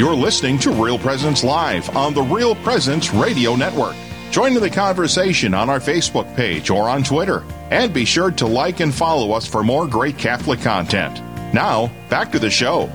You're listening to Real Presence Live on the Real Presence Radio Network. Join in the conversation on our Facebook page or on Twitter. And be sure to like and follow us for more great Catholic content. Now, back to the show.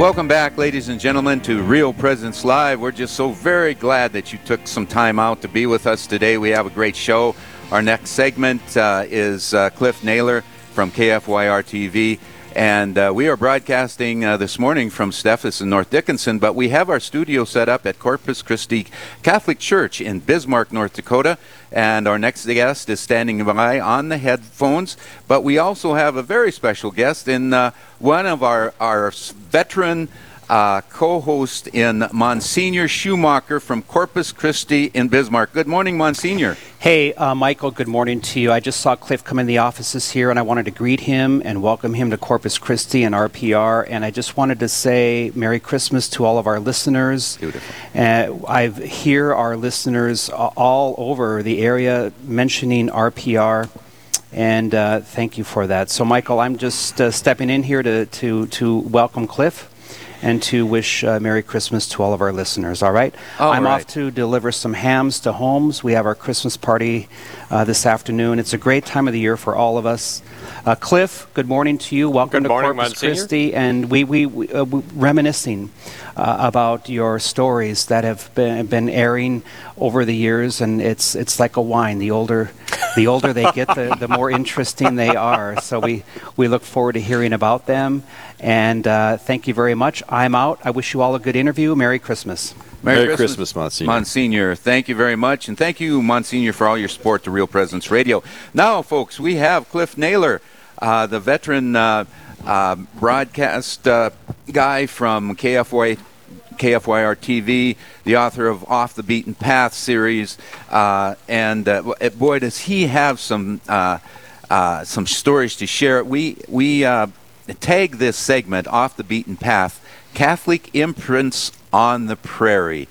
Welcome back, ladies and gentlemen, to Real Presence Live. We're just so very glad that you took some time out to be with us today. We have a great show. Our next segment uh, is uh, Cliff Naylor from KFYR TV. And uh, we are broadcasting uh, this morning from Steffes in North Dickinson, but we have our studio set up at Corpus Christi Catholic Church in Bismarck, North Dakota. And our next guest is standing by on the headphones. But we also have a very special guest in uh, one of our, our veteran uh, co-host in Monsignor Schumacher from Corpus Christi in Bismarck. Good morning, Monsignor. Hey, uh, Michael. Good morning to you. I just saw Cliff come in the offices here, and I wanted to greet him and welcome him to Corpus Christi and RPR. And I just wanted to say Merry Christmas to all of our listeners. Beautiful. Uh, I hear our listeners all over the area mentioning RPR and uh, thank you for that. So, Michael, I'm just uh, stepping in here to, to, to welcome Cliff and to wish uh, Merry Christmas to all of our listeners. All right? All I'm right. off to deliver some hams to homes. We have our Christmas party uh, this afternoon. It's a great time of the year for all of us. Uh, Cliff, good morning to you. Welcome Good to morning, Corpus Monsignor. Christi. And we, we, we uh, we- reminiscing uh, about your stories that have been, been airing over the years, and it's it's like a wine. The older the older they get, the, the more interesting they are. So we, we look forward to hearing about them. And uh, thank you very much. I'm out. I wish you all a good interview. Merry Christmas. Merry Christmas, Monsignor. Monsignor, thank you very much. And thank you, Monsignor, for all your support to Real Presence Radio. Now, folks, we have Cliff Naylor, uh, the veteran uh, uh, broadcast uh, guy from KFY, KFYR TV, the author of Off the Beaten Path series. Uh, and uh, boy, does he have some. Uh, uh, some stories to share. We we uh, tag this segment off the beaten path. Catholic imprints on the prairie.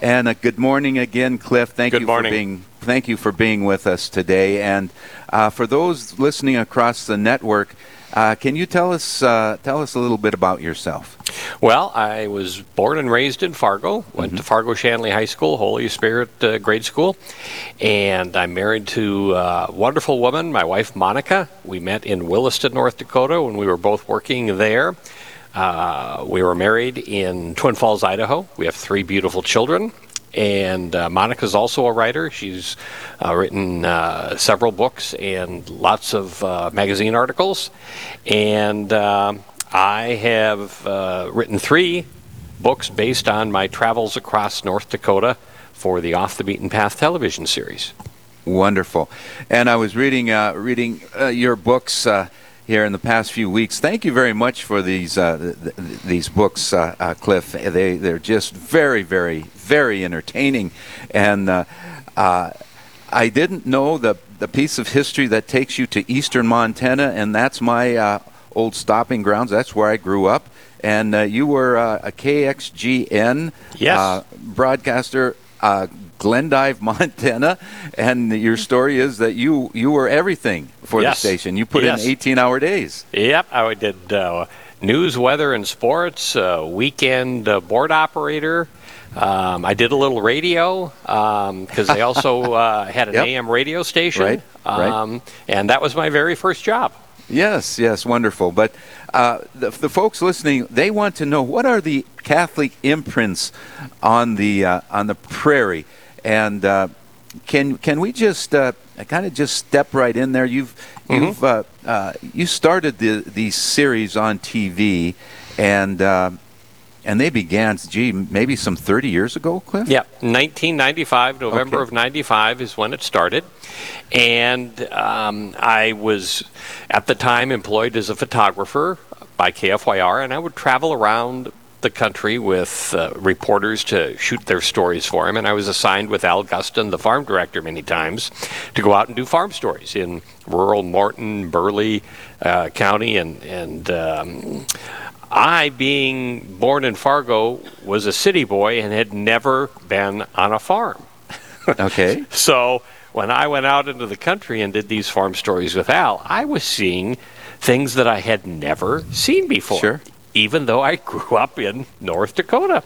And uh, good morning again, Cliff. Thank Good you morning. for being thank you for being with us today. And uh, for those listening across the network, uh, can you tell us uh, tell us a little bit about yourself? Well, I was born and raised in Fargo. Went to Fargo Shanley High School, Holy Spirit uh, Grade School, and I'm married to a wonderful woman, my wife Monica. We met in Williston, North Dakota, when we were both working there. Uh, we were married in Twin Falls, Idaho. We have three beautiful children. And uh, Monica's also a writer. She's uh, written uh, several books and lots of uh, magazine articles. And um I have uh, written three books based on my travels across North Dakota for the Off the Beaten Path television series. Wonderful. And I was reading uh, reading uh, your books uh, here in the past few weeks. Thank you very much for these uh, th- th- these books, uh, uh, Cliff. They they're just very very very entertaining, and uh, uh, I didn't know the the piece of history that takes you to eastern Montana, and that's my uh, old stopping grounds. That's where I grew up. And uh, you were uh, a KXGN Yes. uh, broadcaster, uh, Glendive, Montana, and your story is that you you were everything for Yes. the station. You put Yes. in 18-hour days. Yep, I did uh, news, weather, and sports, uh, weekend uh, board operator. Um, I did a little radio because I also uh, had an Yep. AM radio station. Right, right. Um, and that was my very first job. Yes, yes, wonderful. But uh, the, the folks listening, they want to know what are the Catholic imprints on the uh, on the prairie, and uh, can can we just uh, kind of just step right in there? You've you've uh, uh, you started the these series on TV, and uh, and they began, gee, maybe some thirty years ago, Cliff. Yeah, 1995, November Okay. of 95 is when it started. And um, I was at the time employed as a photographer by KFYR, and I would travel around the country with uh, reporters to shoot their stories for him. And I was assigned with Al Gustin, the farm director, many times to go out and do farm stories in rural Morton, Burleigh uh, County, and, and um, I, being born in Fargo, was a city boy and had never been on a farm. Okay. So when I went out into the country and did these farm stories with Al, I was seeing things that I had never seen before. Sure. Even though I grew up in North Dakota.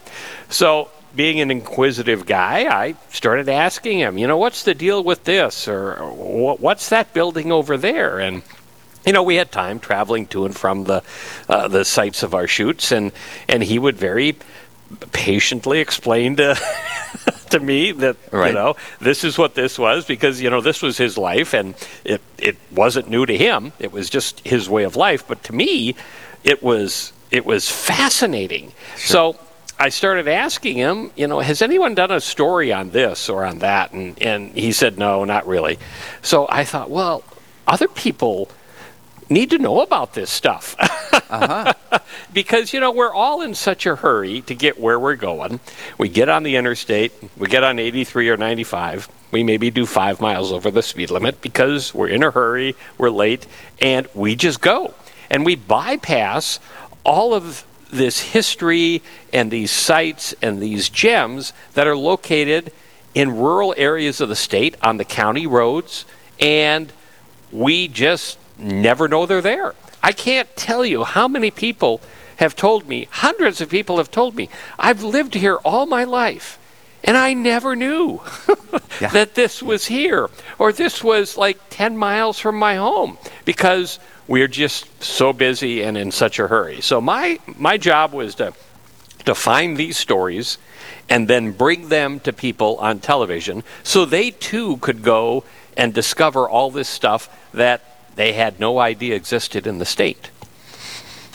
So, being an inquisitive guy, I started asking him, you know, what's the deal with this? Or what's that building over there? And you know, we had time traveling to and from the uh, the sites of our shoots, and and he would very patiently explain to to me that right. you know this is what this was because you know this was his life and it it wasn't new to him it was just his way of life but to me it was it was fascinating sure. so I started asking him, you know, has anyone done a story on this or on that? And, and he said, no, not really. So I thought, well, other people need to know about this stuff. uh-huh. because, you know, we're all in such a hurry to get where we're going. We get on the interstate, we get on 83 or 95, we maybe do five miles over the speed limit because we're in a hurry, we're late, and we just go. And we bypass all of this history and these sites and these gems that are located in rural areas of the state on the county roads, and we just never know they're there. I can't tell you how many people have told me, hundreds of people have told me, I've lived here all my life. And I never knew yeah. that this was here or this was like 10 miles from my home because we're just so busy and in such a hurry. So my my job was to to find these stories and then bring them to people on television so they too could go and discover all this stuff that they had no idea existed in the state.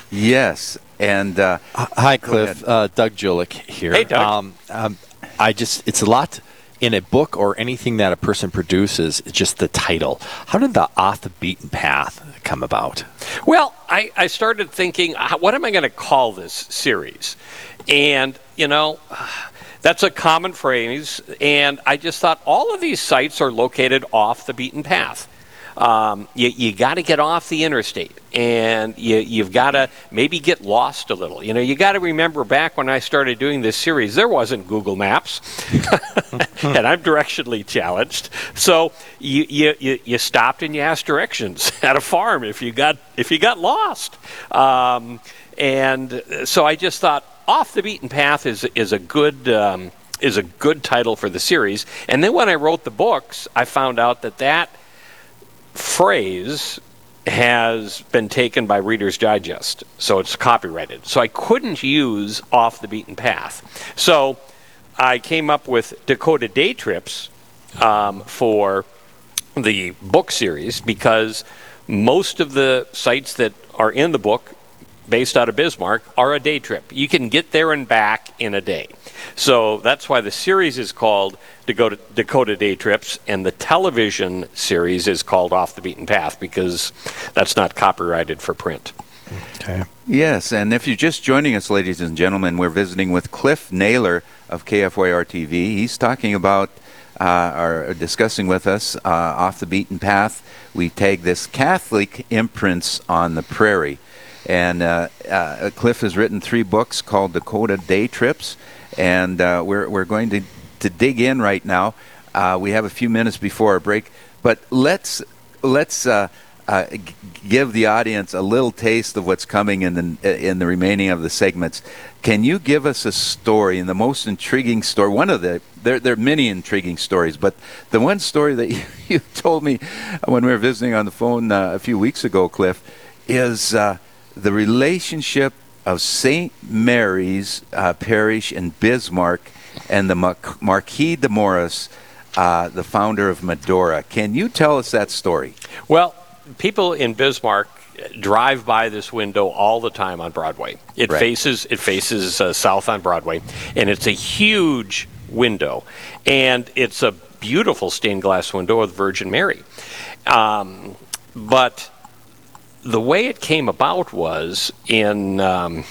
Yes, and uh, hi, Cliff. Uh, Doug Julik here. Hey, Doug. Um, um, I just it's a lot in a book or anything that a person produces. Just the title. How did the off the beaten path come about? Well, I, I started thinking, uh, what am I going to call this series? And you know. That's a common phrase, and I just thought all of these sites are located off the beaten path um, you, you got to get off the interstate and you, you've got to maybe get lost a little. You know, you got to remember back when I started doing this series, there wasn't Google Maps, and I'm directionally challenged. So you, you, you, stopped and you asked directions at a farm if you got if you got lost. Um, and so I just thought off the beaten path is is a good. Um, is a good title for the series. And then when I wrote the books, I found out that that phrase has been taken by Reader's Digest, so it's copyrighted. So I couldn't use off the beaten path. So I came up with Dakota Day Trips um, for the book series because most of the sites that are in the book based out of Bismarck are a day trip. You can get there and back in a day. So that's why the series is called Dakota, Dakota Day Trips, and the television series is called Off the Beaten Path because that's not copyrighted for print. Okay. Yes, and if you're just joining us, ladies and gentlemen, we're visiting with Cliff Naylor of KFYR TV. He's talking about uh, or discussing with us uh, off the beaten path. We tag this Catholic imprints on the prairie. And uh, uh, Cliff has written three books called Dakota Day Trips, and uh, we're, we're going to, to dig in right now. Uh, we have a few minutes before our break, but let's, let's uh, uh, give the audience a little taste of what's coming in the, in the remaining of the segments. Can you give us a story, and the most intriguing story, one of the, there, there are many intriguing stories, but the one story that you, you told me when we were visiting on the phone a few weeks ago, Cliff, is the relationship of St. Mary's uh, Parish in Bismarck and the Mar- Marquis de Morès, uh, the founder of Medora. Can you tell us that story? Well, people in Bismarck drive by this window all the time on Broadway. It right. faces it faces uh, south on Broadway, and it's a huge window, and it's a beautiful stained glass window of the Virgin Mary. Um, but the way it came about was in um,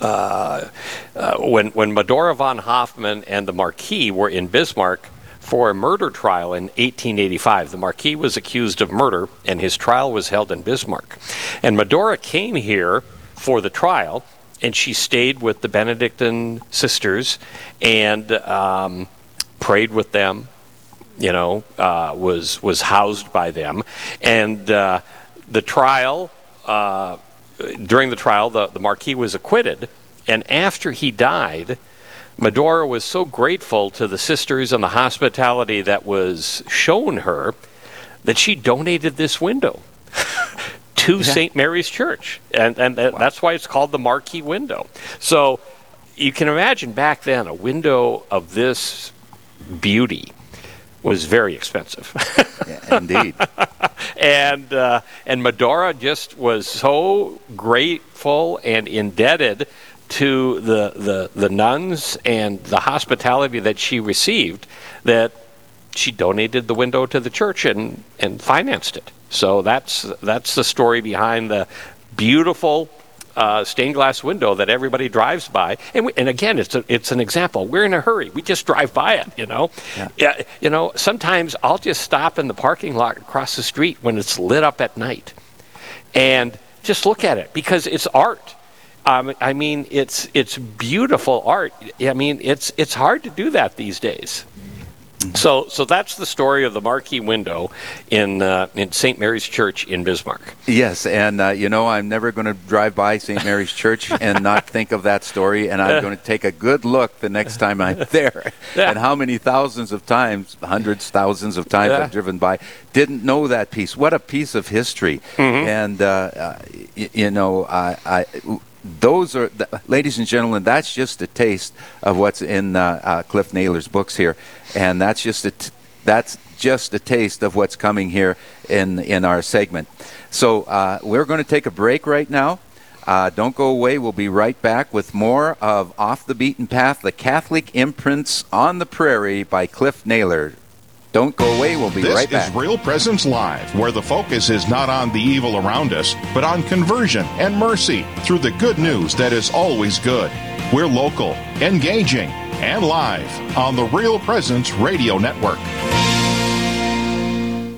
uh, uh, when when Medora von Hoffman and the Marquis were in Bismarck for a murder trial in 1885. The Marquis was accused of murder, and his trial was held in Bismarck. And Medora came here for the trial, and she stayed with the Benedictine sisters and um, prayed with them. You know, uh, was was housed by them, and uh, the trial uh, during the trial, the, the Marquis was acquitted, and after he died, Medora was so grateful to the sisters and the hospitality that was shown her that she donated this window to Yeah. St. Mary's Church. And, and that- that's why it's called the Marquis window. So you can imagine back then a window of this beauty was very expensive. Yeah, indeed. and uh, and Medora just was so grateful and indebted to the, the the nuns and the hospitality that she received that she donated the window to the church and and financed it. So that's that's the story behind the beautiful. Uh, stained glass window that everybody drives by, and we, and again, it's a, it's an example. We're in a hurry; we just drive by it, you know. Yeah. you know. Sometimes I'll just stop in the parking lot across the street when it's lit up at night, and just look at it because it's art. Um, I mean, it's it's beautiful art. I mean, it's it's hard to do that these days. So so that's the story of the Marquis window in uh, in St. Mary's Church in Bismarck. Yes, and uh, you know, I'm never going to drive by St. Mary's Church and not think of that story, and I'm going to take a good look the next time I'm there. Yeah. And how many thousands of times, hundreds, thousands of times Yeah. I've driven by, didn't know that piece. What a piece of history! Mm-hmm. And uh, uh, y- you know, I. I those are, ladies and gentlemen, that's just a taste of what's in uh, uh, Cliff Naylor's books here, and that's just a t- that's just a taste of what's coming here in in our segment. So uh, we're going to take a break right now. Uh, don't go away. We'll be right back with more of Off the Beaten Path: The Catholic Imprints on the Prairie by Cliff Naylor. Don't go away. We'll be This right back. This is Real Presence Live, where the focus is not on the evil around us, but on conversion and mercy through the good news that is always good. We're local, engaging, and live on the Real Presence Radio Network.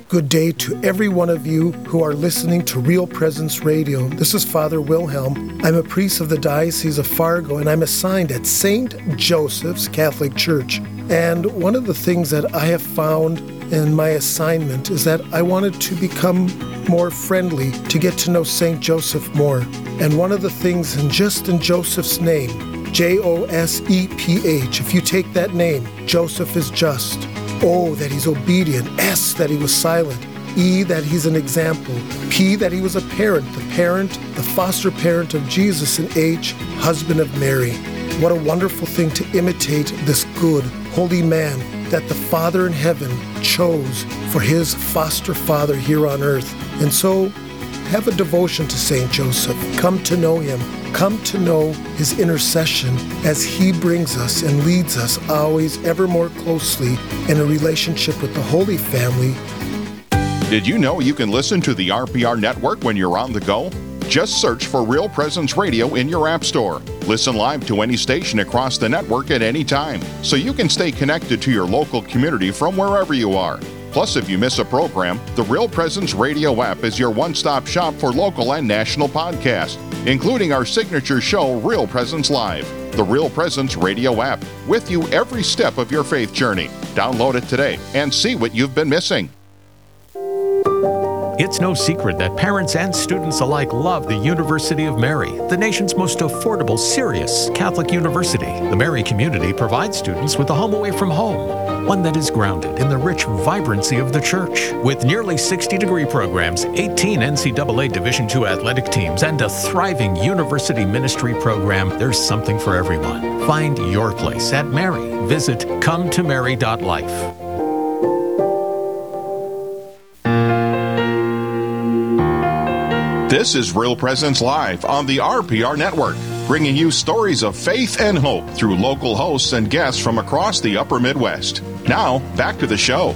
Good day to every one of you who are listening to Real Presence Radio. This is Father Wilhelm. I'm a priest of the Diocese of Fargo and I'm assigned at St. Joseph's Catholic Church. And one of the things that I have found in my assignment is that I wanted to become more friendly, to get to know St. Joseph more. And one of the things, in just in Joseph's name, J O S E P H, if you take that name, Joseph is just. O, that he's obedient. S, that he was silent. E, that he's an example. P, that he was a parent, the parent, the foster parent of Jesus. And H, husband of Mary. What a wonderful thing to imitate this good, holy man that the Father in heaven chose for his foster father here on earth. And so, have a devotion to Saint Joseph. Come to know him. Come to know his intercession as he brings us and leads us always ever more closely in a relationship with the Holy Family. Did you know you can listen to the RPR network when you're on the go? Just search for Real Presence Radio in your App Store. Listen live to any station across the network at any time, so you can stay connected to your local community from wherever you are. Plus, if you miss a program, the Real Presence Radio app is your one stop shop for local and national podcasts, including our signature show, Real Presence Live. The Real Presence Radio app, with you every step of your faith journey. Download it today and see what you've been missing. It's no secret that parents and students alike love the University of Mary, the nation's most affordable, serious Catholic university. The Mary community provides students with a home away from home, one that is grounded in the rich vibrancy of the church. With nearly 60 degree programs, 18 NCAA Division II athletic teams, and a thriving university ministry program, there's something for everyone. Find your place at Mary. Visit cometomary.life. This is Real Presence Live on the RPR Network, bringing you stories of faith and hope through local hosts and guests from across the upper Midwest. Now, back to the show.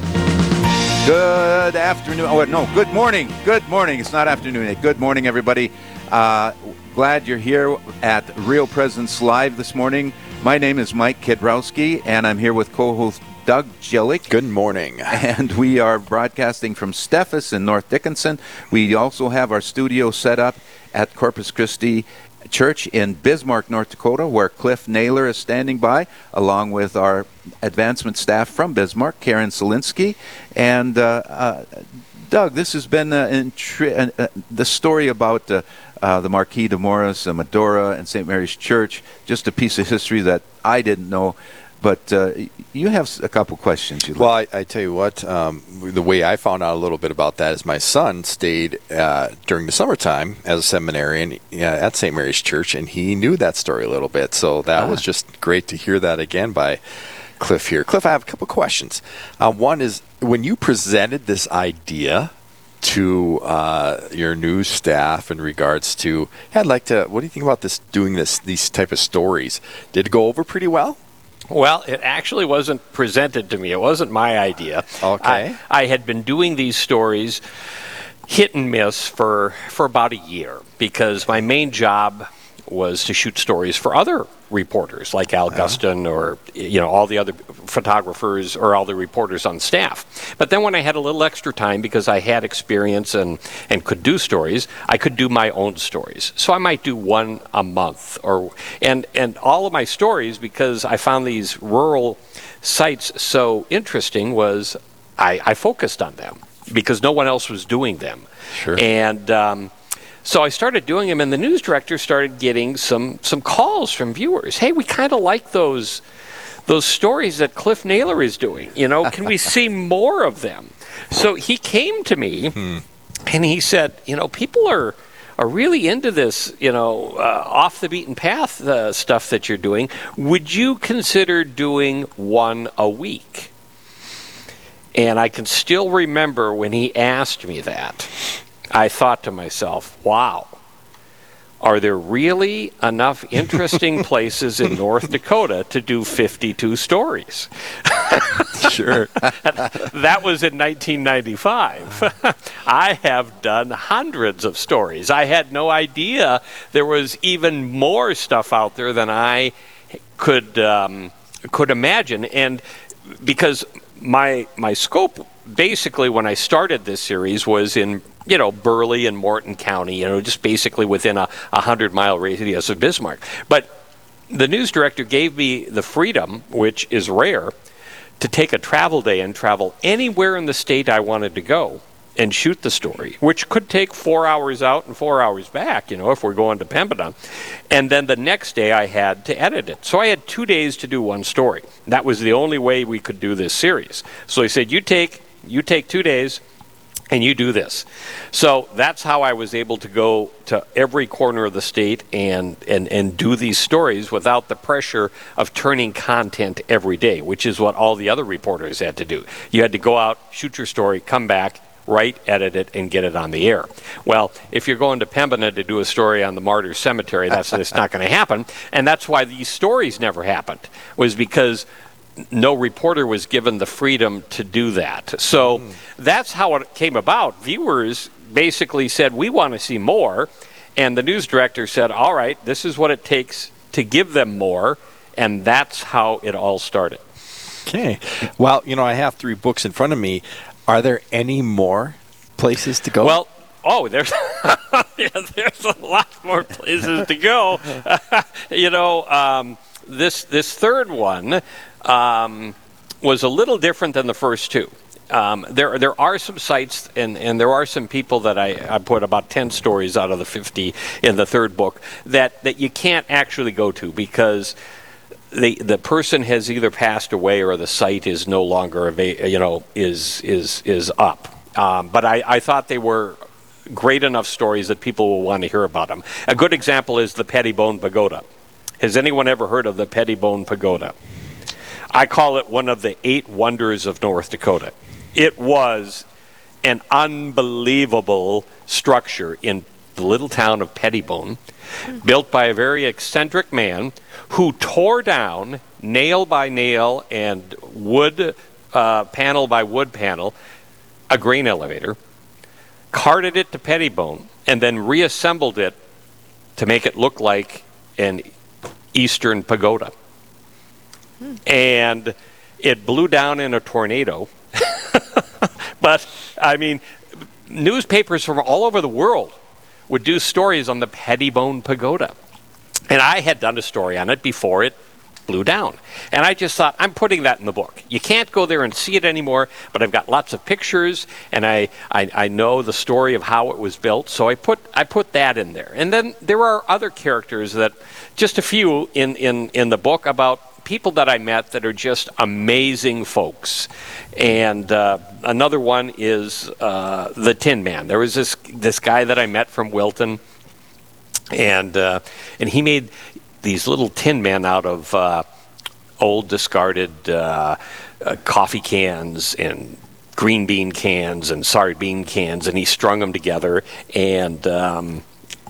Good afternoon. Oh, no, good morning. Good morning. It's not afternoon. Good morning, everybody. Uh, glad you're here at Real Presence Live this morning. My name is Mike Kidrowski, and I'm here with co host Doug Jillick. Good morning. And we are broadcasting from Steffes in North Dickinson. We also have our studio set up at Corpus Christi Church in Bismarck, North Dakota, where Cliff Naylor is standing by, along with our advancement staff from Bismarck, Karen Solinsky. And uh, uh, Doug, this has been uh, intri- uh, uh, the story about uh, uh, the Marquis de Morès, and Medora, and St. Mary's Church. Just a piece of history that I didn't know. But uh, you have a couple questions. Well, like. I, I tell you what, um, the way I found out a little bit about that is my son stayed uh, during the summertime as a seminarian uh, at St. Mary's Church, and he knew that story a little bit. So that was just great to hear that again by Cliff here. Cliff, I have a couple questions. Uh, one is when you presented this idea to uh, your new staff in regards to, hey, I'd like to. What do you think about this? Doing this, these type of stories, did it go over pretty well? Well, it actually wasn't presented to me. It wasn't my idea. Okay. I, I had been doing these stories hit and miss for, for about a year because my main job was to shoot stories for other reporters like Al Gustin or you know all the other photographers or all the reporters on staff. But then when I had a little extra time because I had experience and and could do stories, I could do my own stories. So I might do one a month or and and all of my stories because I found these rural sites so interesting was I, I focused on them because no one else was doing them. Sure. And um, so I started doing them, and the news director started getting some some calls from viewers. Hey, we kind of like those those stories that Cliff Naylor is doing. You know, can we see more of them? So he came to me, and he said, you know, people are are really into this, you know, uh, off the beaten path uh, stuff that you're doing. Would you consider doing one a week? And I can still remember when he asked me that. I thought to myself, wow, are there really enough interesting places in North Dakota to do 52 stories? Sure. that was in 1995. I have done hundreds of stories. I had no idea there was even more stuff out there than I could um, could imagine, and because my my scope basically when I started this series was in you know Burleigh and Morton County, you know, just basically within a, a hundred mile radius of Bismarck, but the news director gave me the freedom, which is rare, to take a travel day and travel anywhere in the state I wanted to go and shoot the story, which could take four hours out and four hours back, you know, if we're going to Pembina. And then the next day I had to edit it. So I had two days to do one story. That was the only way we could do this series. So he said, You take you take two days and you do this. So that's how I was able to go to every corner of the state and, and, and do these stories without the pressure of turning content every day, which is what all the other reporters had to do. You had to go out, shoot your story, come back, write, edit it, and get it on the air. Well, if you're going to Pembina to do a story on the Martyrs Cemetery, that's it's not going to happen. And that's why these stories never happened, was because no reporter was given the freedom to do that. So that's how it came about. Viewers basically said, We want to see more. And the news director said, All right, this is what it takes to give them more. And that's how it all started. Okay. Well, you know, I have three books in front of me. Are there any more places to go? Well, oh, there's yeah, there's a lot more places to go. you know, um, this this third one um, was a little different than the first two. Um, there there are some sites and, and there are some people that I, I put about 10 stories out of the 50 in the third book that, that you can't actually go to because the the person has either passed away or the site is no longer ava- you know is is is up. Um, but I, I thought they were great enough stories that people will want to hear about them. A good example is the Pettibone Pagoda. Has anyone ever heard of the Pettibone Pagoda? I call it one of the eight wonders of North Dakota. It was an unbelievable structure in the little town of Pettibone, built by a very eccentric man who tore down nail by nail and wood uh, panel by wood panel a grain elevator, carted it to Pettibone, and then reassembled it to make it look like an Eastern pagoda. And it blew down in a tornado. but, I mean, newspapers from all over the world would do stories on the Pettibone Pagoda. And I had done a story on it before it blew down. And I just thought, I'm putting that in the book. You can't go there and see it anymore, but I've got lots of pictures and I, I, I know the story of how it was built, so I put, I put that in there. And then there are other characters that, just a few in, in, in the book about people that I met that are just amazing folks. And uh, another one is uh, the Tin Man. There was this this guy that I met from Wilton, and uh, and he made these little tin men out of uh, old discarded uh, uh, coffee cans and green bean cans and sardine cans, and he strung them together and um,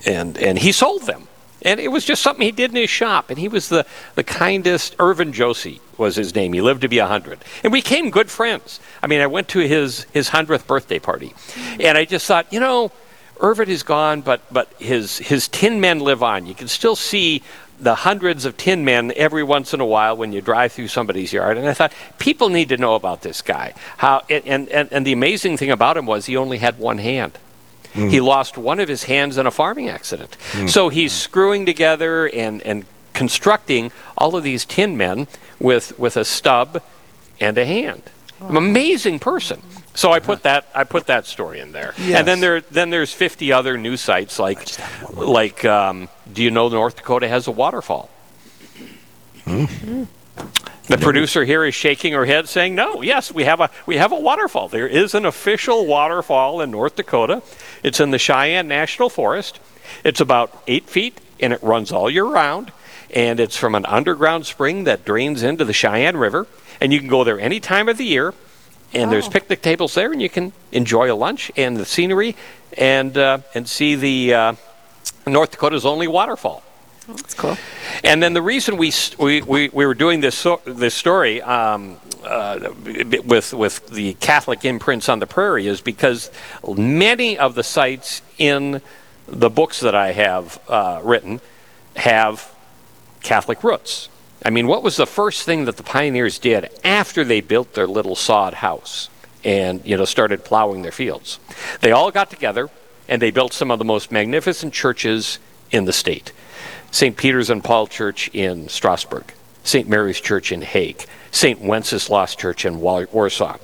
and and he sold them. And it was just something he did in his shop. And he was the, the kindest. Irvin Josie was his name. He lived to be 100. And we became good friends. I mean, I went to his, his 100th birthday party. And I just thought, you know, Irvin is gone, but, but his, his tin men live on. You can still see the hundreds of tin men every once in a while when you drive through somebody's yard. And I thought, people need to know about this guy. How, and, and, and the amazing thing about him was he only had one hand. Mm. He lost one of his hands in a farming accident. Mm. So he's screwing together and, and constructing all of these tin men with, with a stub and a hand. Oh. Amazing person. So I put that I put that story in there, yes. and then there then there's 50 other news sites like like um, do you know North Dakota has a waterfall? Mm. The producer here is shaking her head, saying, "No, yes, we have a we have a waterfall. There is an official waterfall in North Dakota. It's in the Sheyenne National Forest. It's about eight feet, and it runs all year round. And it's from an underground spring that drains into the Sheyenne River. And you can go there any time of the year. And there's picnic tables there, and you can enjoy a lunch and the scenery, and uh, and see the uh, North Dakota's only waterfall." That's cool. And then the reason we we, we, we were doing this so, this story um, uh, with with the Catholic imprints on the prairie is because many of the sites in the books that I have uh, written have Catholic roots. I mean, what was the first thing that the pioneers did after they built their little sod house and you know started plowing their fields? They all got together and they built some of the most magnificent churches in the state. St. Peter's and Paul Church in Strasburg, St. Mary's Church in Hague, St. Wenceslas Church in Warsaw,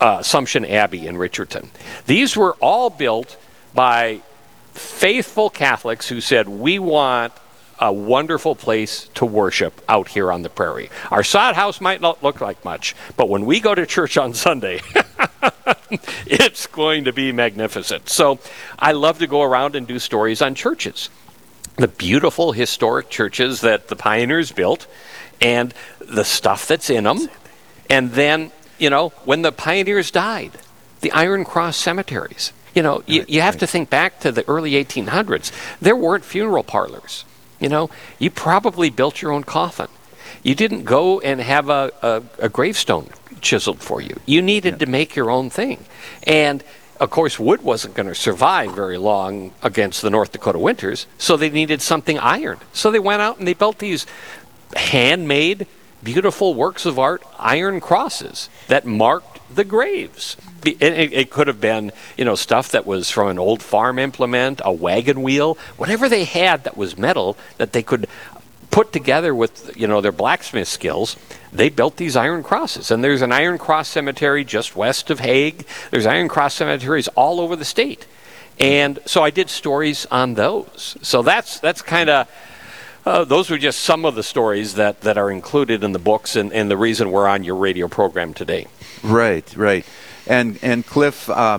uh, Assumption Abbey in Richardton. These were all built by faithful Catholics who said, We want a wonderful place to worship out here on the prairie. Our sod house might not look like much, but when we go to church on Sunday, it's going to be magnificent. So I love to go around and do stories on churches the beautiful historic churches that the pioneers built and the stuff that's in them. And then, you know, when the pioneers died, the Iron Cross cemeteries. You know, you, you have to think back to the early 1800s. There weren't funeral parlors. You know, you probably built your own coffin. You didn't go and have a, a, a gravestone chiseled for you. You needed to make your own thing. And of course, wood wasn't going to survive very long against the North Dakota winters, so they needed something iron. So they went out and they built these handmade, beautiful works of art iron crosses that marked the graves. It, could have been, you know, stuff that was from an old farm implement, a wagon wheel, whatever they had that was metal that they could put together with, you know, their blacksmith skills they built these iron crosses. And there's an iron cross cemetery just west of Hague. There's iron cross cemeteries all over the state. And so I did stories on those. So that's that's kind of uh, those were just some of the stories that, that are included in the books and, and the reason we're on your radio program today. Right, right. And and Cliff, uh,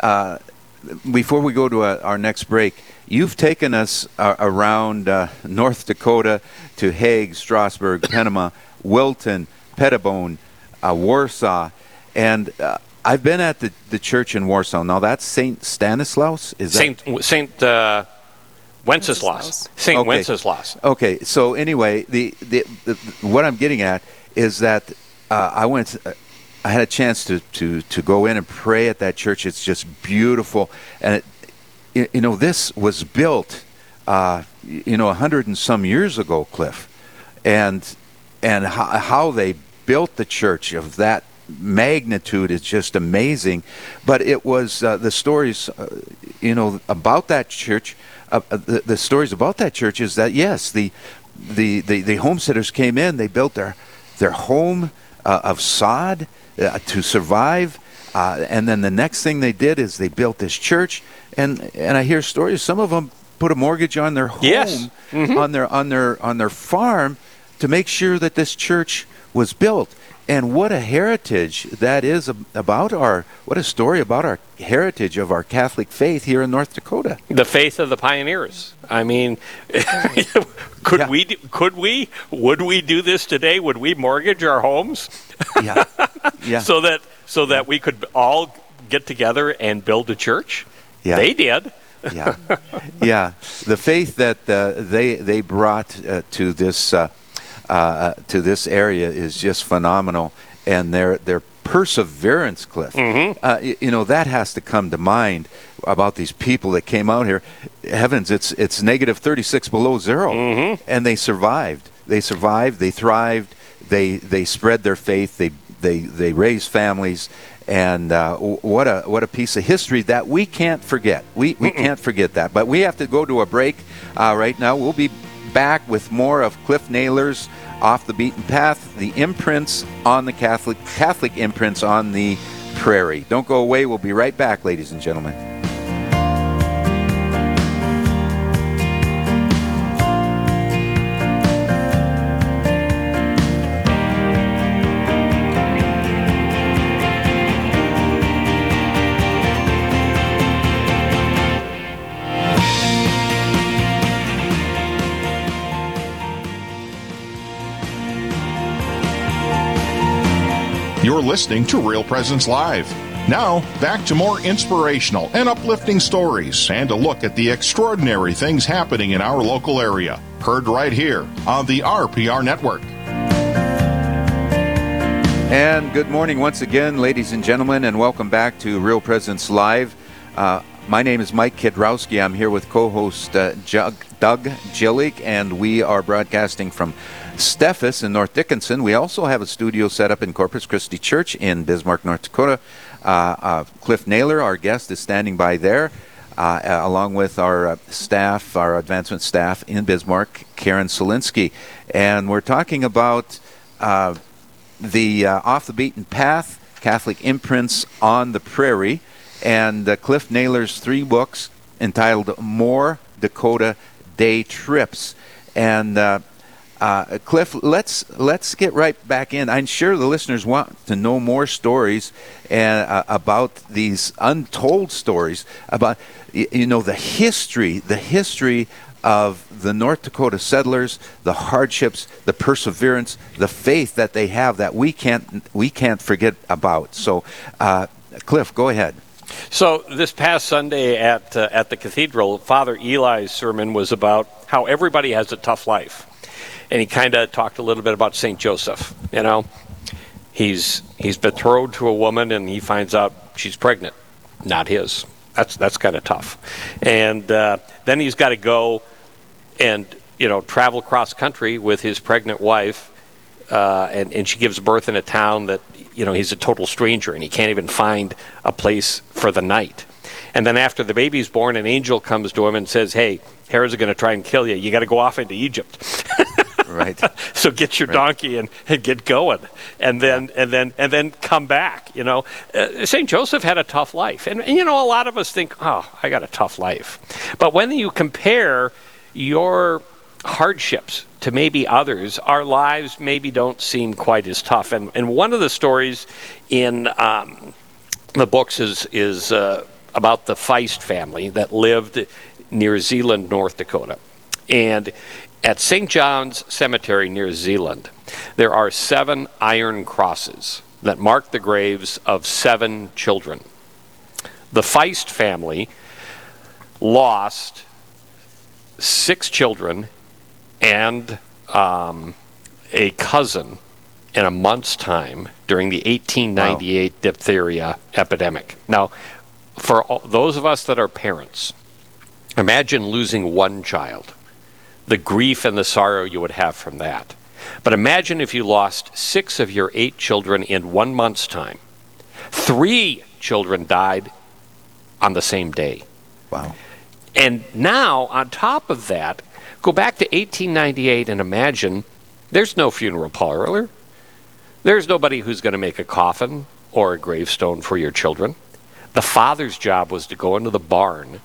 uh, before we go to a, uh, our next break, you've taken us uh, around uh, North Dakota to Hague, Strasburg, Pembina. Wilton, Pettibone, uh, Warsaw, and uh, I've been at the, the church in Warsaw. Now that's Saint Stanislaus. Is Saint that? Saint uh, Wenceslas? Saint okay. Wenceslas. Okay. So anyway, the, the, the, what I'm getting at is that uh, I went. Uh, I had a chance to, to, to go in and pray at that church. It's just beautiful, and it, you know this was built, uh, you know, a hundred and some years ago, Cliff, and and how, how they built the church of that magnitude is just amazing. But it was uh, the stories, uh, you know, about that church. Uh, uh, the, the, stories about that church is that yes, the the, the, the homesteaders came in, they built their, their home uh, of sod uh, to survive. And then the next thing they did is they built this church. And, and I hear stories, some of them put a mortgage on their home, Yes. Mm-hmm. on, their, on, their, on their farm to make sure that this church was built. And what a heritage that is about our, what a story about our heritage of our Catholic faith here in North Dakota. The faith of the pioneers. I mean, could Yeah. we? do- Could we? Would we do this today? Would we mortgage our homes Yeah. Yeah. so that so that we could all get together and build a church? Yeah. They did. yeah, yeah. The faith that uh, they they brought uh, to this uh, uh, to this area is just phenomenal, and their their perseverance, Cliff. Uh, y- you know that has to come to mind about these people that came out here. Heavens, it's it's negative thirty six below 0 and they survived. They survived. They thrived. They they spread their faith. They they they raised families and uh, what a what a piece of history that we can't forget. We we can't forget that. But we have to go to a break uh, right now. We'll be back with more of Cliff Naylor's off the beaten path, the imprints on the Catholic Catholic imprints on the prairie. Don't go away. We'll be right back, ladies and gentlemen. You're listening to Real Presence Live. Now, back to more inspirational and uplifting stories and a look at the extraordinary things happening in our local area. Heard right here on the RPR Network. And good morning once again, ladies and gentlemen, and welcome back to Real Presence Live. Uh, my name is Mike Kidrowski. I'm here with co-host uh, Doug Jillig, and we are broadcasting from Steffes in North Dickinson. We also have a studio set up in Corpus Christi Church in Bismarck, North Dakota. Uh, uh, Cliff Naylor, our guest, is standing by there. Uh, uh, along with our uh, staff, our advancement staff in Bismarck, Karen Solinsky. And we're talking about uh, the Off the Beaten Path Catholic Imprints on the Prairie, and Cliff Naylor's three books entitled More Dakota Day Trips. And uh, Cliff, let's let's get right back in. I'm sure the listeners want to know more stories uh, about these untold stories about you know the history, the history of the North Dakota settlers, the hardships, the perseverance, the faith that they have that we can't we can't forget about. So, uh, Cliff, go ahead. So this past Sunday at uh, at the cathedral, Father Eli's sermon was about how everybody has a tough life, and he kind of talked a little bit about Saint Joseph. You know, he's he's betrothed to a woman, and he finds out she's pregnant, not his. That's that's kind of tough, and uh, then he's got to go and you know travel cross country with his pregnant wife, uh, and and she gives birth in a town that you know he's a total stranger and he can't even find a place for the night. And then after the baby's born, an angel comes to him and says, "Hey, Herod's going to try and kill you. You got to go off into Egypt." Right. so get your donkey and, and get going. And then and then and then come back you know. Uh, st joseph had a tough life. And, and you know a lot of us think oh i got a tough life. But when you compare your hardships to maybe others our lives maybe don't seem quite as tough. And and one of the stories in um, the books is is uh, about the Feist family that lived near Zeeland, North Dakota, and at St. John's Cemetery near Zeeland, there are seven iron crosses that mark the graves of seven children. The Feist family lost six children and um, a cousin in a month's time during the 1898 diphtheria epidemic. Now, for all, those of us that are parents, imagine losing one child, the grief and the sorrow you would have from that. But imagine if you lost six of your eight children in one month's time. Three children died on the same day. Wow. And now, on top of that, go back to 1898 and imagine there's no funeral parlor. There's nobody who's going to make a coffin or a gravestone for your children. The father's job was to go into the barn,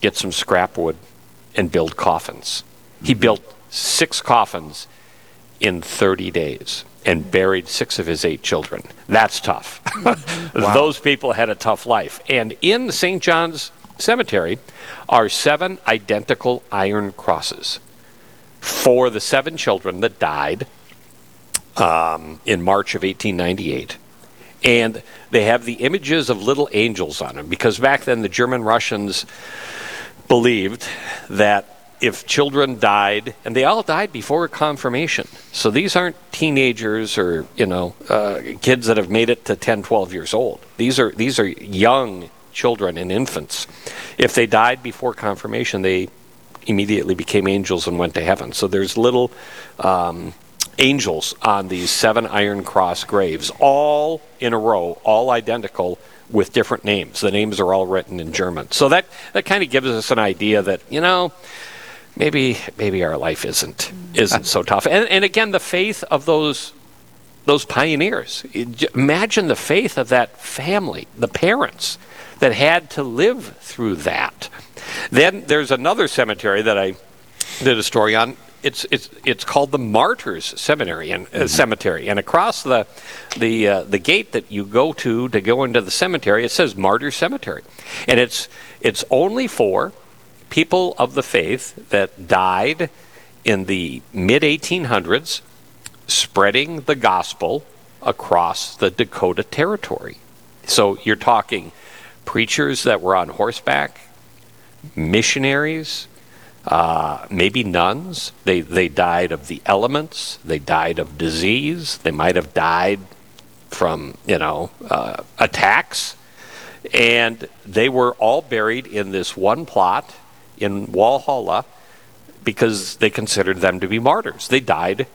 get some scrap wood, and build coffins. He built six coffins in 30 days and buried six of his eight children. That's tough. Those people had a tough life. And in St. John's Cemetery are seven identical iron crosses for the seven children that died um, in March of 1898. And they have the images of little angels on them because back then the German Russians believed that if children died, and they all died before confirmation. So these aren't teenagers or you know uh, kids that have made it to 10, 12 years old. These are these are young children and infants. If they died before confirmation, they immediately became angels and went to heaven. So there's little um, angels on these seven iron cross graves, all in a row, all identical with different names. The names are all written in German. So that, that kind of gives us an idea that, you know, maybe maybe our life isn't isn't so tough. And and again the faith of those those pioneers. Imagine the faith of that family, the parents that had to live through that. Then there's another cemetery that I did a story on. It's it's it's called the Martyrs Seminary and uh, Cemetery, and across the the uh, the gate that you go to to go into the cemetery, it says Martyrs Cemetery, and it's it's only for people of the faith that died in the mid 1800s spreading the gospel across the Dakota Territory. So you're talking preachers that were on horseback, missionaries, uh, maybe nuns. They, they died of the elements, they died of disease, they might have died from, you know, uh, attacks. And they were all buried in this one plot in Walhalla because they considered them to be martyrs. They died,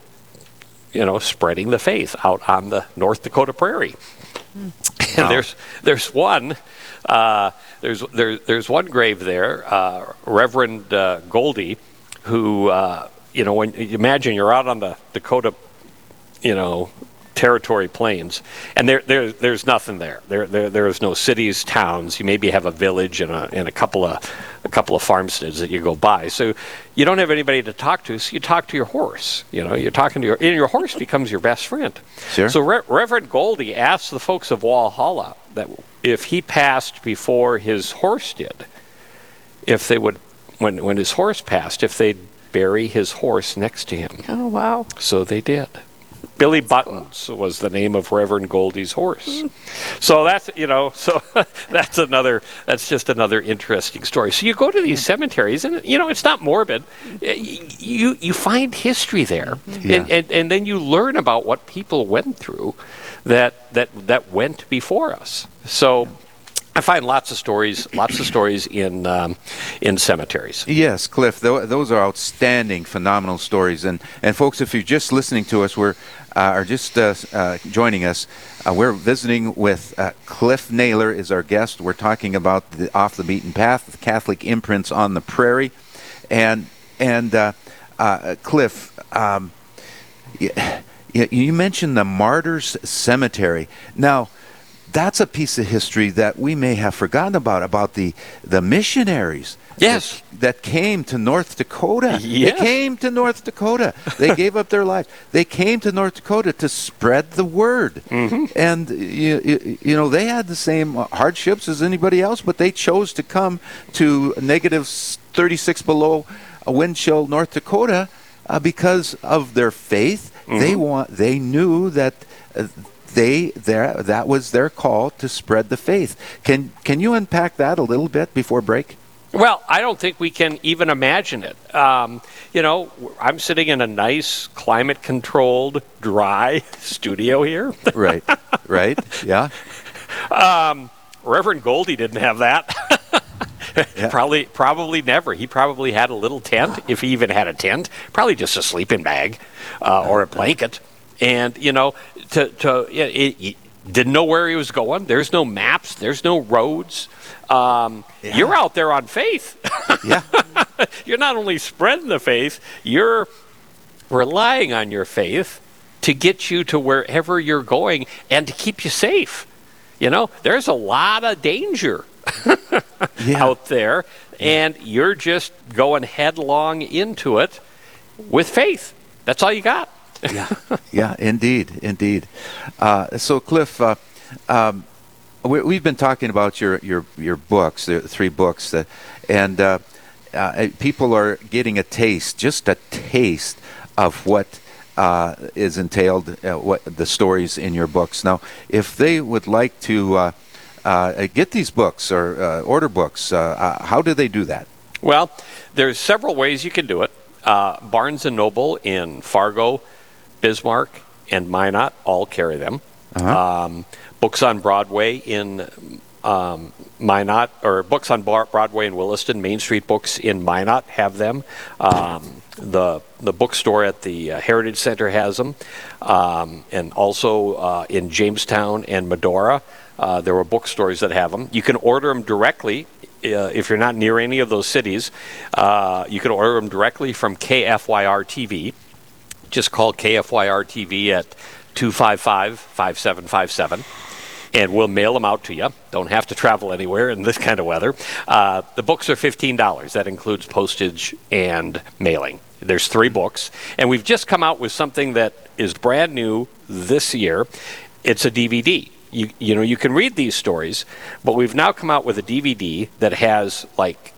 you know, spreading the faith out on the North Dakota prairie. And there's there's one uh, there's there, there's one grave there, uh, Reverend uh, Goldie, who uh, you know when imagine you're out on the Dakota, you know, territory plains, and there, there there's nothing there. There, there there's no cities, towns. You maybe have a village and a and a couple of a couple of farmsteads that you go by. So you don't have anybody to talk to. So you talk to your horse. You know, you're talking to your and your horse becomes your best friend. Sure. So Re- Reverend Goldie asked the folks of Walhalla that if he passed before his horse did, if they would when when his horse passed, if they'd bury his horse next to him. Oh wow. So they did. Billy Buttons was the name of Reverend Goldie's horse. So that's you know, so that's another that's just another interesting story. So you go to these cemeteries, and you know it's not morbid. You you find history there, yeah. and, and and then you learn about what people went through that that that went before us. So I find lots of stories, lots of stories in um, in cemeteries. Yes, Cliff, th- those are outstanding, phenomenal stories. And and folks, if you're just listening to us, we're uh, are just uh, uh, joining us. Uh, we're visiting with uh, Cliff Naylor is our guest. We're talking about the off the beaten path, the Catholic imprints on the prairie, and and uh, Cliff. Um, you, you mentioned the Martyrs Cemetery. Now, that's a piece of history that we may have forgotten about about the the missionaries yes that, that came to North Dakota yes. they came to North Dakota they gave up their life they came to North Dakota to spread the word mm-hmm. and you, you know they had the same hardships as anybody else but they chose to come to negative 36 below a wind chill North Dakota uh, because of their faith mm-hmm. they want they knew that uh, they there that was their call to spread the faith. Can can you unpack that a little bit before break? Well, I don't think we can even imagine it. Um, you know, I'm sitting in a nice, climate controlled, dry studio here. right, right, yeah. Um, Reverend Goldie didn't have that. yeah. Probably, probably never. He probably had a little tent, if he even had a tent. Probably just a sleeping bag uh, or a blanket. And you know, to to it, it, didn't know where he was going. There's no maps. There's no roads. Um, yeah. You're out there on faith. yeah. you're not only spreading the faith, you're relying on your faith to get you to wherever you're going and to keep you safe. You know, there's a lot of danger yeah. out there, and you're just going headlong into it with faith. That's all you got. Yeah, yeah, indeed, indeed. Uh, so, Cliff, uh, um, we, have been talking about your your your books, the three books, that, and uh, uh, people are getting a taste, just a taste of what uh, is entailed, uh, what the stories in your books. Now, if they would like to uh, uh get these books or uh, order books, uh, how do they do that? Well, there's several ways you can do it. Barnes and Noble in Fargo, Bismarck, and Minot all carry them. Uh-huh. Um, books on Broadway in um, Minot, or books on Broadway in Williston, Main Street Books in Minot have them. Um, the the bookstore at the uh, Heritage Center has them, um, and also uh, in Jamestown and Medora, uh, there were bookstores that have them. You can order them directly. Uh, if you're not near any of those cities, uh, you can order them directly from KFYR TV. Just call KFYR TV at 255 5757 and we'll mail them out to you. Don't have to travel anywhere in this kind of weather. Uh, the books are $15. That includes postage and mailing. There's three books, and we've just come out with something that is brand new this year. It's a DVD. You, you know, you can read these stories, but we've now come out with a DVD that has like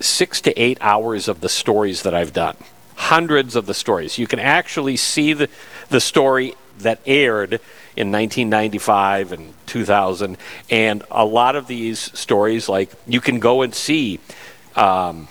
six to eight hours of the stories that I've done. Hundreds of the stories. You can actually see the, the story that aired in 1995 and 2000. And a lot of these stories, like you can go and see um,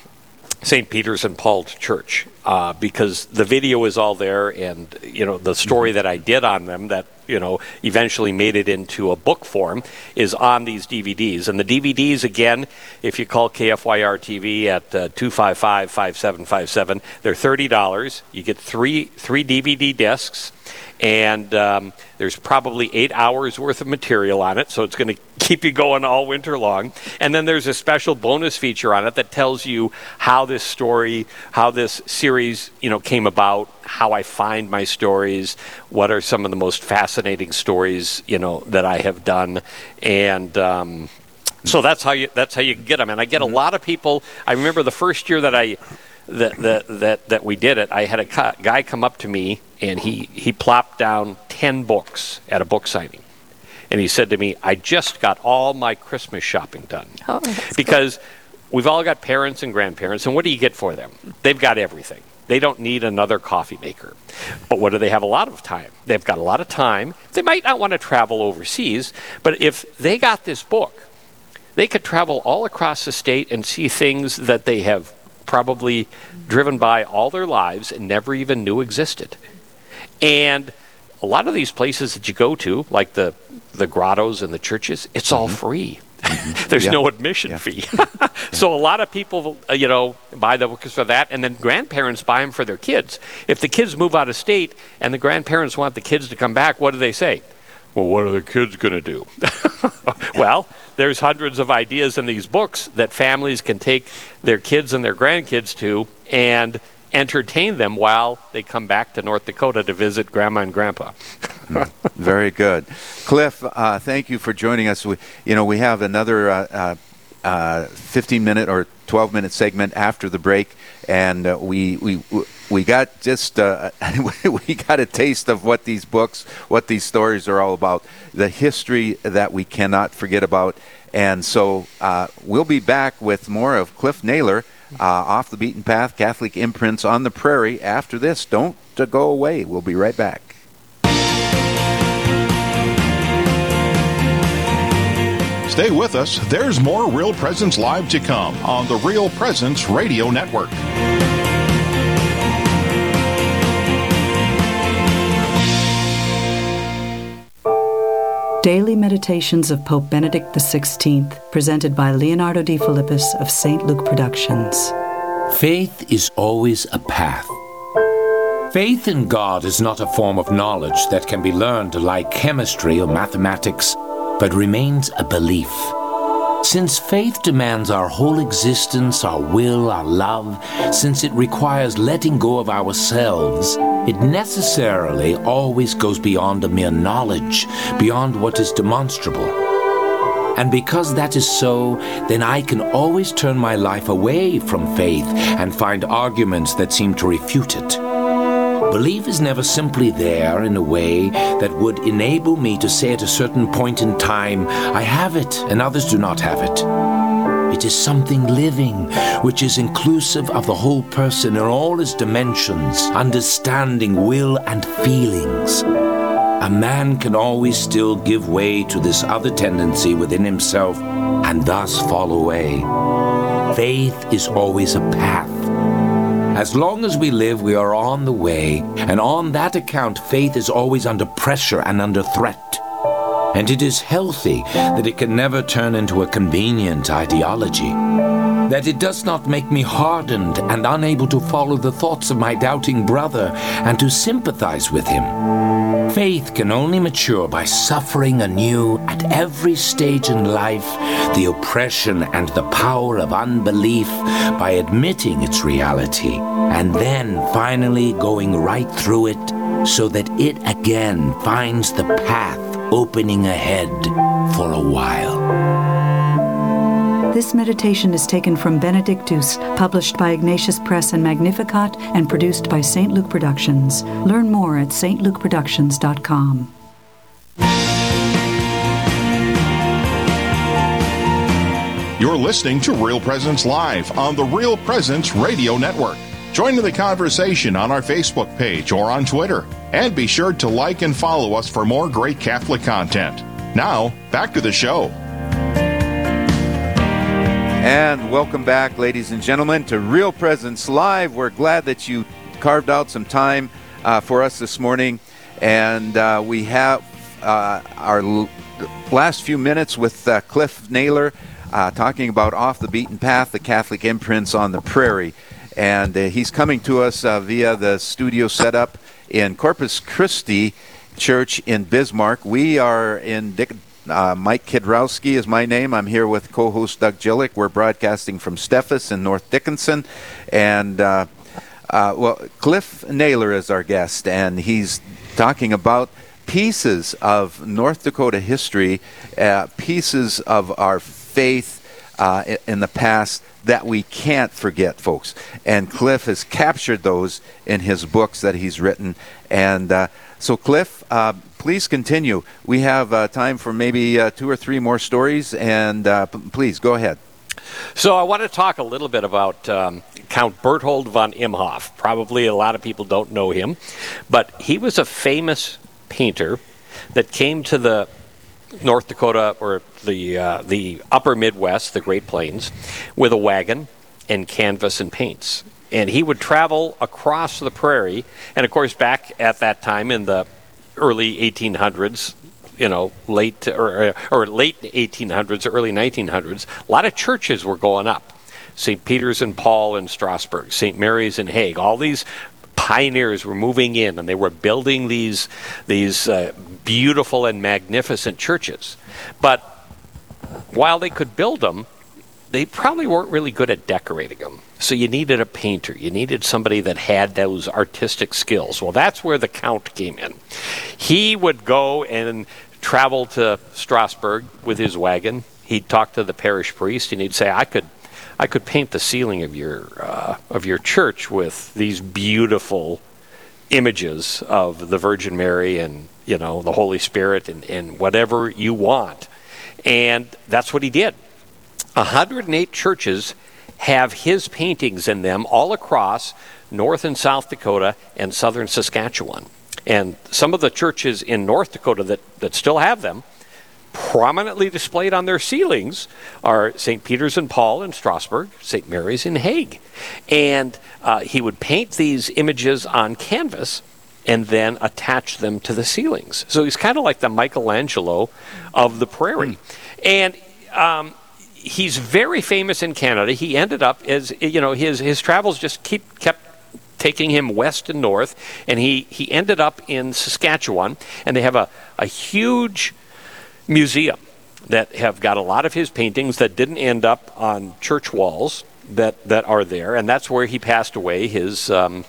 St. Peter's and Paul Church uh, because the video is all there, and you know the story that I did on them that you know eventually made it into a book form is on these DVDs. And the DVDs again, if you call KFYR TV at uh, two five five five seven five seven, they're thirty dollars. You get three three DVD discs and um, there's probably eight hours worth of material on it, so it's going to keep you going all winter long. And then there's a special bonus feature on it that tells you how this story, how this series, you know, came about, how I find my stories, what are some of the most fascinating stories, you know, that I have done, and. Um, so that's how you that's how you get them, and I get a lot of people. I remember the first year that I that that that, that we did it. I had a guy come up to me and he, he plopped down 10 books at a book signing. And he said to me, I just got all my Christmas shopping done. Oh, because cool. we've all got parents and grandparents, and what do you get for them? They've got everything. They don't need another coffee maker. But what do they have a lot of time? They've got a lot of time. They might not want to travel overseas, but if they got this book, they could travel all across the state and see things that they have probably driven by all their lives and never even knew existed. And a lot of these places that you go to, like the the grottos and the churches, it's all mm-hmm. free. Mm-hmm. There's yeah. no admission yeah. fee. so a lot of people, uh, you know, buy the books for that, and then grandparents buy them for their kids. If the kids move out of state and the grandparents want the kids to come back, what do they say? Well, what are the kids going to do? well, there's hundreds of ideas in these books that families can take their kids and their grandkids to, and entertain them while they come back to North Dakota to visit Grandma and Grandpa. Very good, Cliff. Uh, thank you for joining us. We, you know, we have another uh, uh, uh 15 minute or 12 minute segment after the break, and uh, we we we got just uh, we got a taste of what these books, what these stories are all about, the history that we cannot forget about. And so we'll be back with more of Cliff Naylor uh, off the beaten path Catholic imprints on the prairie after this. Don't uh, go away. We'll be right back. Stay with us. There's more Real Presence Live to come on the Real Presence Radio Network. Daily Meditations of Pope Benedict XVI, presented by Leonardo Defilippis of St. Luke Productions. Faith is always a path. Faith in God is not a form of knowledge that can be learned like chemistry or mathematics, but remains a belief. Since faith demands our whole existence, our will, our love, since it requires letting go of ourselves, it necessarily always goes beyond a mere knowledge, beyond what is demonstrable. And because that is so, then I can always turn my life away from faith and find arguments that seem to refute it. Belief is never simply there in a way that would enable me to say at a certain point in time, I have it and others do not have it. It is something living, which is inclusive of the whole person in all his dimensions, understanding, will, and feelings. A man can always still give way to this other tendency within himself and thus fall away. Faith is always a path. As long as we live, we are on the way, and on that account, faith is always under pressure and under threat. And it is healthy that it can never turn into a convenient ideology. That it does not make me hardened and unable to follow the thoughts of my doubting brother and to sympathize with him. Faith can only mature by suffering anew at every stage in life the oppression and the power of unbelief by admitting its reality and then finally going right through it so that it again finds the path opening ahead for a while. This meditation is taken from Benedictus, published by Ignatius Press and Magnificat, and produced by St. Luke Productions. Learn more at stlukeproductions.com. You're listening to Real Presence Live on the Real Presence Radio Network. Join in the conversation on our Facebook page or on Twitter. And be sure to like and follow us for more great Catholic content. Now, back to the show. And welcome back, ladies and gentlemen, to Real Presence Live. We're glad that you carved out some time uh, for us this morning. And uh, we have uh, our l- last few minutes with uh, Cliff Naylor uh, talking about Off the Beaten Path, the Catholic imprints on the prairie. And uh, he's coming to us via the studio setup in Corpus Christi Church in Bismarck. We are in Dick. Uh, Mike Kidrowski is my name. I'm here with co-host Doug Gillick. We're broadcasting from Steffes in North Dickinson, and uh, uh, well, Cliff Naylor is our guest, and he's talking about pieces of North Dakota history, uh, pieces of our faith uh, in the past that we can't forget, folks. And Cliff has captured those in his books that he's written, and uh, so Cliff please continue. We have uh, time for maybe uh, two or three more stories, and uh, p- please go ahead. So I want to talk a little bit about um, Count Berthold von Imhoff. Probably a lot of people don't know him, but he was a famous painter that came to the North Dakota or the uh, the Upper Midwest, the Great Plains, with a wagon and canvas and paints. And he would travel across the prairie, and of course, back at that time in the early 1800s, you know, late or, or late 1800s, early 1900s, a lot of churches were going up. St. Peter's and Paul in Strasburg, St. Mary's in Hague, all these pioneers were moving in and they were building these these uh, beautiful and magnificent churches. But while they could build them, they probably weren't really good at decorating them. So you needed a painter. You needed somebody that had those artistic skills. Well, that's where the count came in. He would go and travel to Strasburg with his wagon. He'd talk to the parish priest and he'd say, "I could I could paint the ceiling of your uh, of your church with these beautiful images of the Virgin Mary and you know the Holy Spirit and, and whatever you want." And that's what he did. 108 churches have his paintings in them all across North and South Dakota and southern Saskatchewan. And some of the churches in North Dakota that, that still have them, prominently displayed on their ceilings, are St. Peter's and Paul in Strasburg, St. Mary's in Hague. And uh, he would paint these images on canvas and then attach them to the ceilings. So he's kind of like the Michelangelo of the prairie. And um, he's very famous in Canada. He ended up as you know his his travels just keep kept taking him west and north, and he, he ended up in Saskatchewan, and they have a, a huge museum that have got a lot of his paintings that didn't end up on church walls that, that are there, and that's where he passed away. His um,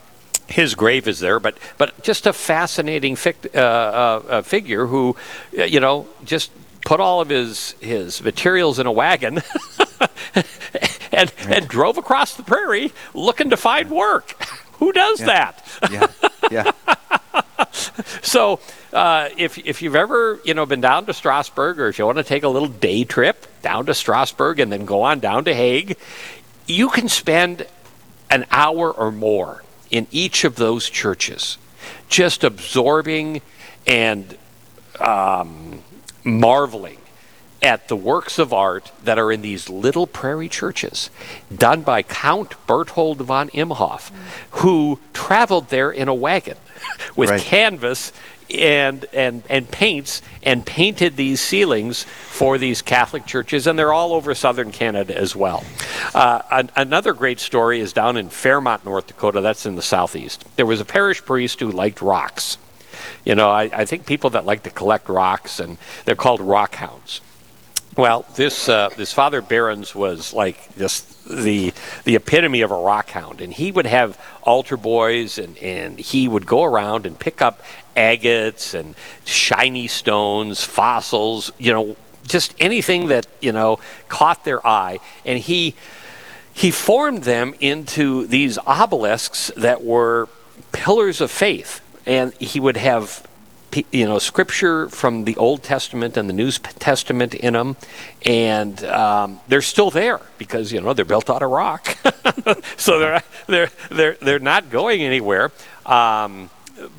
his grave is there, but but just a fascinating fic- uh, uh, figure who, you know, just put all of his his materials in a wagon and and drove across the prairie looking to find work. Who does Yeah. that? Yeah, yeah. so uh, if if you've ever you know been down to Strasburg, or if you want to take a little day trip down to Strasburg and then go on down to Hague, you can spend an hour or more in each of those churches, just absorbing and um, marveling at the works of art that are in these little prairie churches, done by Count Berthold von Imhoff, who traveled there in a wagon with Right. canvas and, and, and paints and painted these ceilings for these Catholic churches, and they're all over southern Canada as well. Uh, an, another great story is down in Fairmount, North Dakota, that's in the southeast. There was a parish priest who liked rocks. You know, I, I think people that like to collect rocks, and they're called rock hounds. Well, this uh, this Father Barons was like just the the epitome of a rock hound, and he would have altar boys, and, and he would go around and pick up agates and shiny stones, fossils, you know, just anything that you know caught their eye, and he he formed them into these obelisks that were pillars of faith, and he would have you know scripture from the Old Testament and the New Testament in them, and um, they're still there because you know they're built out of rock, so they're they're they're they're not going anywhere. Um,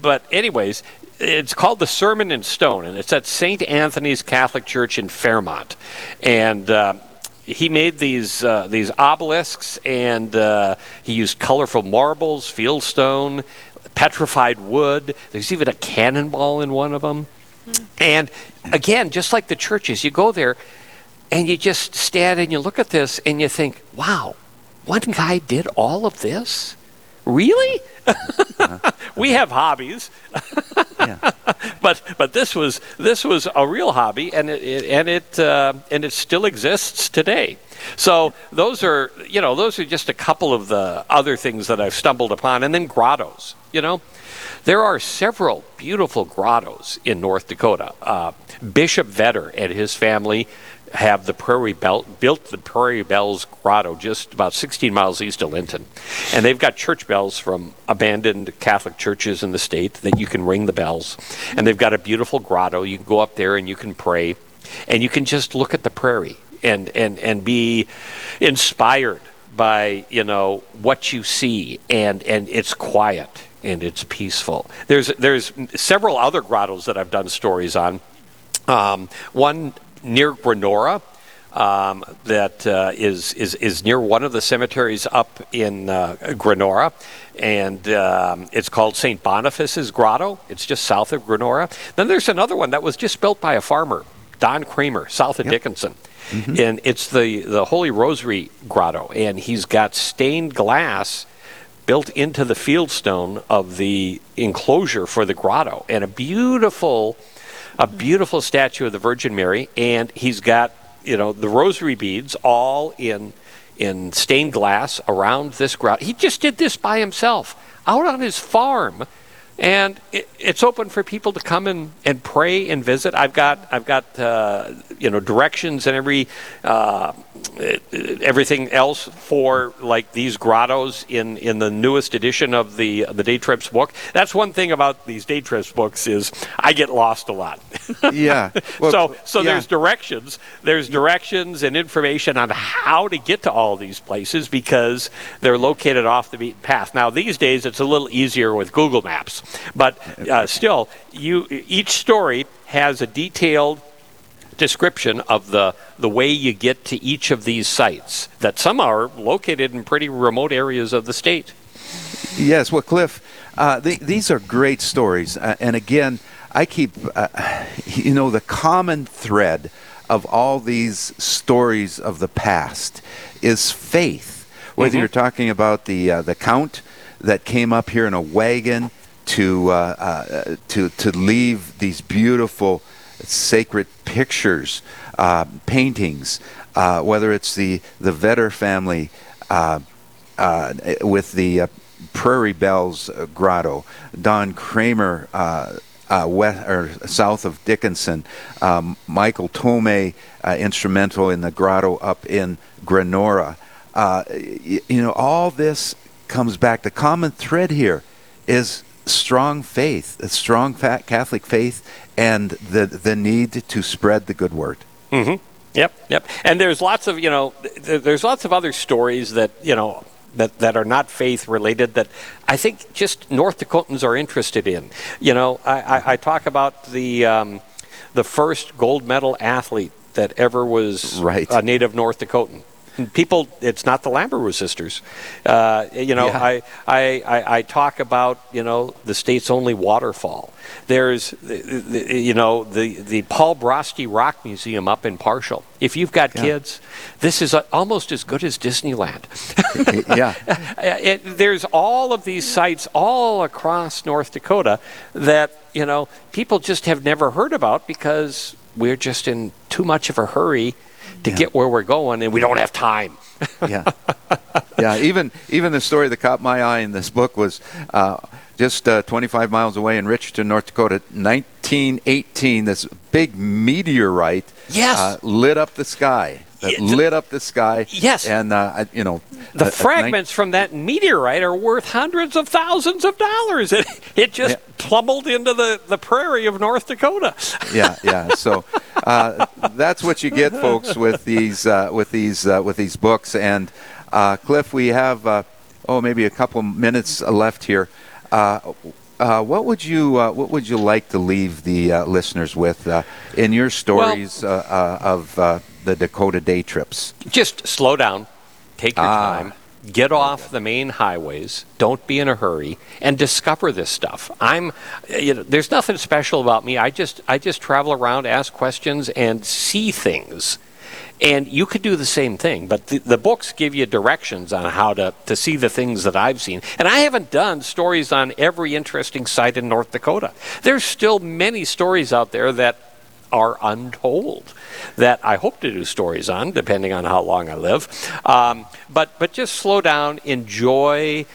but anyways, it's called the Sermon in Stone, and it's at St. Anthony's Catholic Church in Fairmount, and. Uh, he made these uh, these obelisks, and uh, he used colorful marbles, fieldstone, petrified wood. There's even a cannonball in one of them. And again, just like the churches, you go there and you just stand and you look at this and you think, "Wow, one guy did all of this." Really? we have hobbies, but but this was this was a real hobby, and it, it and it uh, and it still exists today. So those are you know those are just a couple of the other things that I've stumbled upon, and then grottos. You know, there are several beautiful grottos in North Dakota. Uh, Bishop Vetter and his family have the Prairie Bell built the Prairie Bells Grotto just about 16 miles east of Linton, and they've got church bells from abandoned Catholic churches in the state that you can ring the bells, and they've got a beautiful grotto. You can go up there and you can pray, and you can just look at the prairie and and and be inspired by you know what you see, and and it's quiet and it's peaceful. There's there's several other grottos that I've done stories on. Um, one near Grenora um, that uh, is is is near one of the cemeteries up in uh, Grenora, and um, it's called Saint Boniface's Grotto. It's just south of Grenora. Then there's another one that was just built by a farmer, Don Kramer, south of Dickinson. And it's the, the Holy Rosary Grotto, and he's got stained glass built into the fieldstone of the enclosure for the grotto, and a beautiful, a beautiful statue of the Virgin Mary, and he's got you know the rosary beads all in in stained glass around this grotto. He just did this by himself out on his farm. And it, it's open for people to come and, and pray and visit. I've got I've got uh, you know directions and every uh, everything else for like these grottos in, in the newest edition of the the day trips book. That's one thing about these day trips books is I get lost a lot. Yeah. Well, so so yeah. there's directions there's directions and information on how to get to all these places because they're located off the beaten path. Now these days it's a little easier with Google Maps, but uh, still you each story has a detailed description of the the way you get to each of these sites that some are located in pretty remote areas of the state. Yes, well, Cliff, uh, th- these are great stories, uh, and again, I keep, uh, you know, the common thread of all these stories of the past is faith. Whether Mhm. you're talking about the uh, the count that came up here in a wagon to uh, uh, to to leave these beautiful sacred pictures, uh, paintings. Uh, whether it's the the Vetter family uh, uh, with the Prairie Bells Grotto, Don Kramer. west or south of Dickinson, um, Michael Tome, instrumental in the grotto up in Grenora. you, you know, all this comes back. The common thread here is strong faith, a strong Catholic faith, and the the need to spread the good word. Mm-hmm. Yep, yep. And there's lots of you know, there's lots of other stories that you know that, that are not faith related that I think just North Dakotans are interested in. You know, I, I, I talk about the um, the first gold medal athlete that ever was right. a native North Dakotan people, it's not the Lamoureux sisters. Uh, you know, yeah. I, I, I, I, talk about, you know, the state's only waterfall. There's, the, the, you know, the, the Paul Broste Rock Museum up in Parshall. If you've got yeah. kids, this is almost as good as Disneyland. yeah. It, there's all of these sites all across North Dakota that, you know, people just have never heard about because we're just in too much of a hurry to yeah. get where we're going, and we don't have time. yeah, yeah. Even even the story that caught my eye in this book was uh, just uh, 25 miles away in Richardton, North Dakota, 1918. This big meteorite yes. uh, lit up the sky that lit up the sky. Yes. And, uh, you know, the fragments from that meteorite are worth hundreds of thousands of dollars. It, it just yeah. into the, the prairie of North Dakota. yeah, yeah. So uh, that's what you get, folks, with these, uh, with these, uh, with these books. And, uh, Cliff, we have, uh, oh, maybe a couple minutes left here. Uh, what would you uh, What would you like to leave the uh, listeners with in your stories well, of the Dakota day trips? Just slow down, take your ah. time, get off the main highways, don't be in a hurry, and discover this stuff. I'm, you know, there's nothing special about me. I just I just travel around, ask questions, and see things. And you could do the same thing, but the, the, books give you directions on how to, to see the things that I've seen. And I haven't done stories on every interesting site in North Dakota. There's still many stories out there that are untold that I hope to do stories on, depending on how long I live. Um, but but just slow down, enjoy,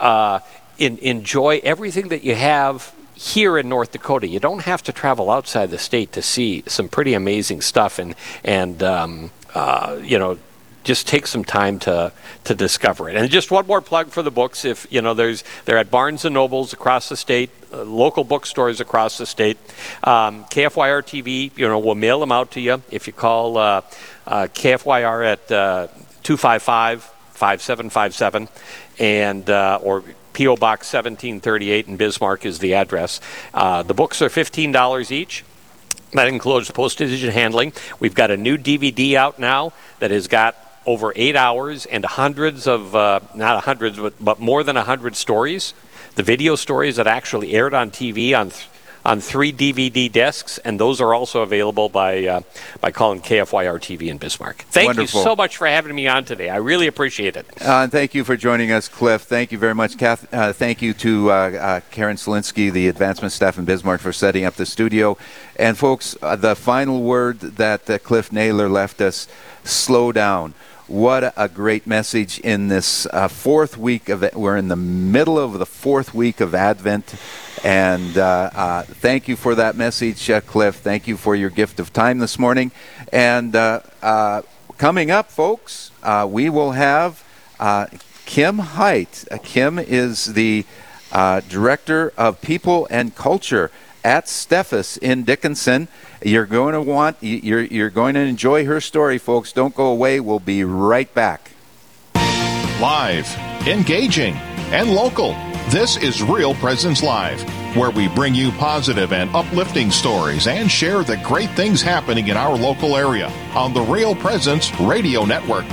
uh, in, enjoy everything that you have here in North Dakota. You don't have to travel outside the state to see some pretty amazing stuff, and and um, uh, you know just take some time to to discover it. And just one more plug for the books. If you know, there's they're at Barnes and Nobles across the state, uh, local bookstores across the state. Um, KFYR TV, you know, we'll mail them out to you if you call uh, uh, KFYR at uh, 255 5757 and uh, or P.O. Box 1738 in Bismarck is the address. Uh, the books are $15 each. That includes postage and handling. We've got a new DVD out now that has got over eight hours and hundreds of, uh, not hundreds, but, but more than a hundred stories. The video stories that actually aired on TV on th- on three DVD discs, and those are also available by uh, by calling KFYR TV in Bismarck. Thank Wonderful. you so much for having me on today. I really appreciate it. Uh, and thank you for joining us, Cliff. Thank you very much, Kath. Uh, thank you to uh, uh, Karen Selinsky, the advancement staff in Bismarck, for setting up the studio. And folks, uh, the final word that Cliff Naylor left us: slow down what a great message in this uh, fourth week of it. We're in the middle of the fourth week of Advent. And uh, uh, thank you for that message, uh, Cliff. Thank you for your gift of time this morning. And uh, uh, coming up, folks, we will have Kim Height. Kim is the Director of People and Culture at Steffes in Dickinson. You're going to want, you're, you're going to enjoy her story, folks. Don't go away. We'll be right back. Live, engaging, and local. This is Real Presence Live, where we bring you positive and uplifting stories and share the great things happening in our local area on the Real Presence Radio Network.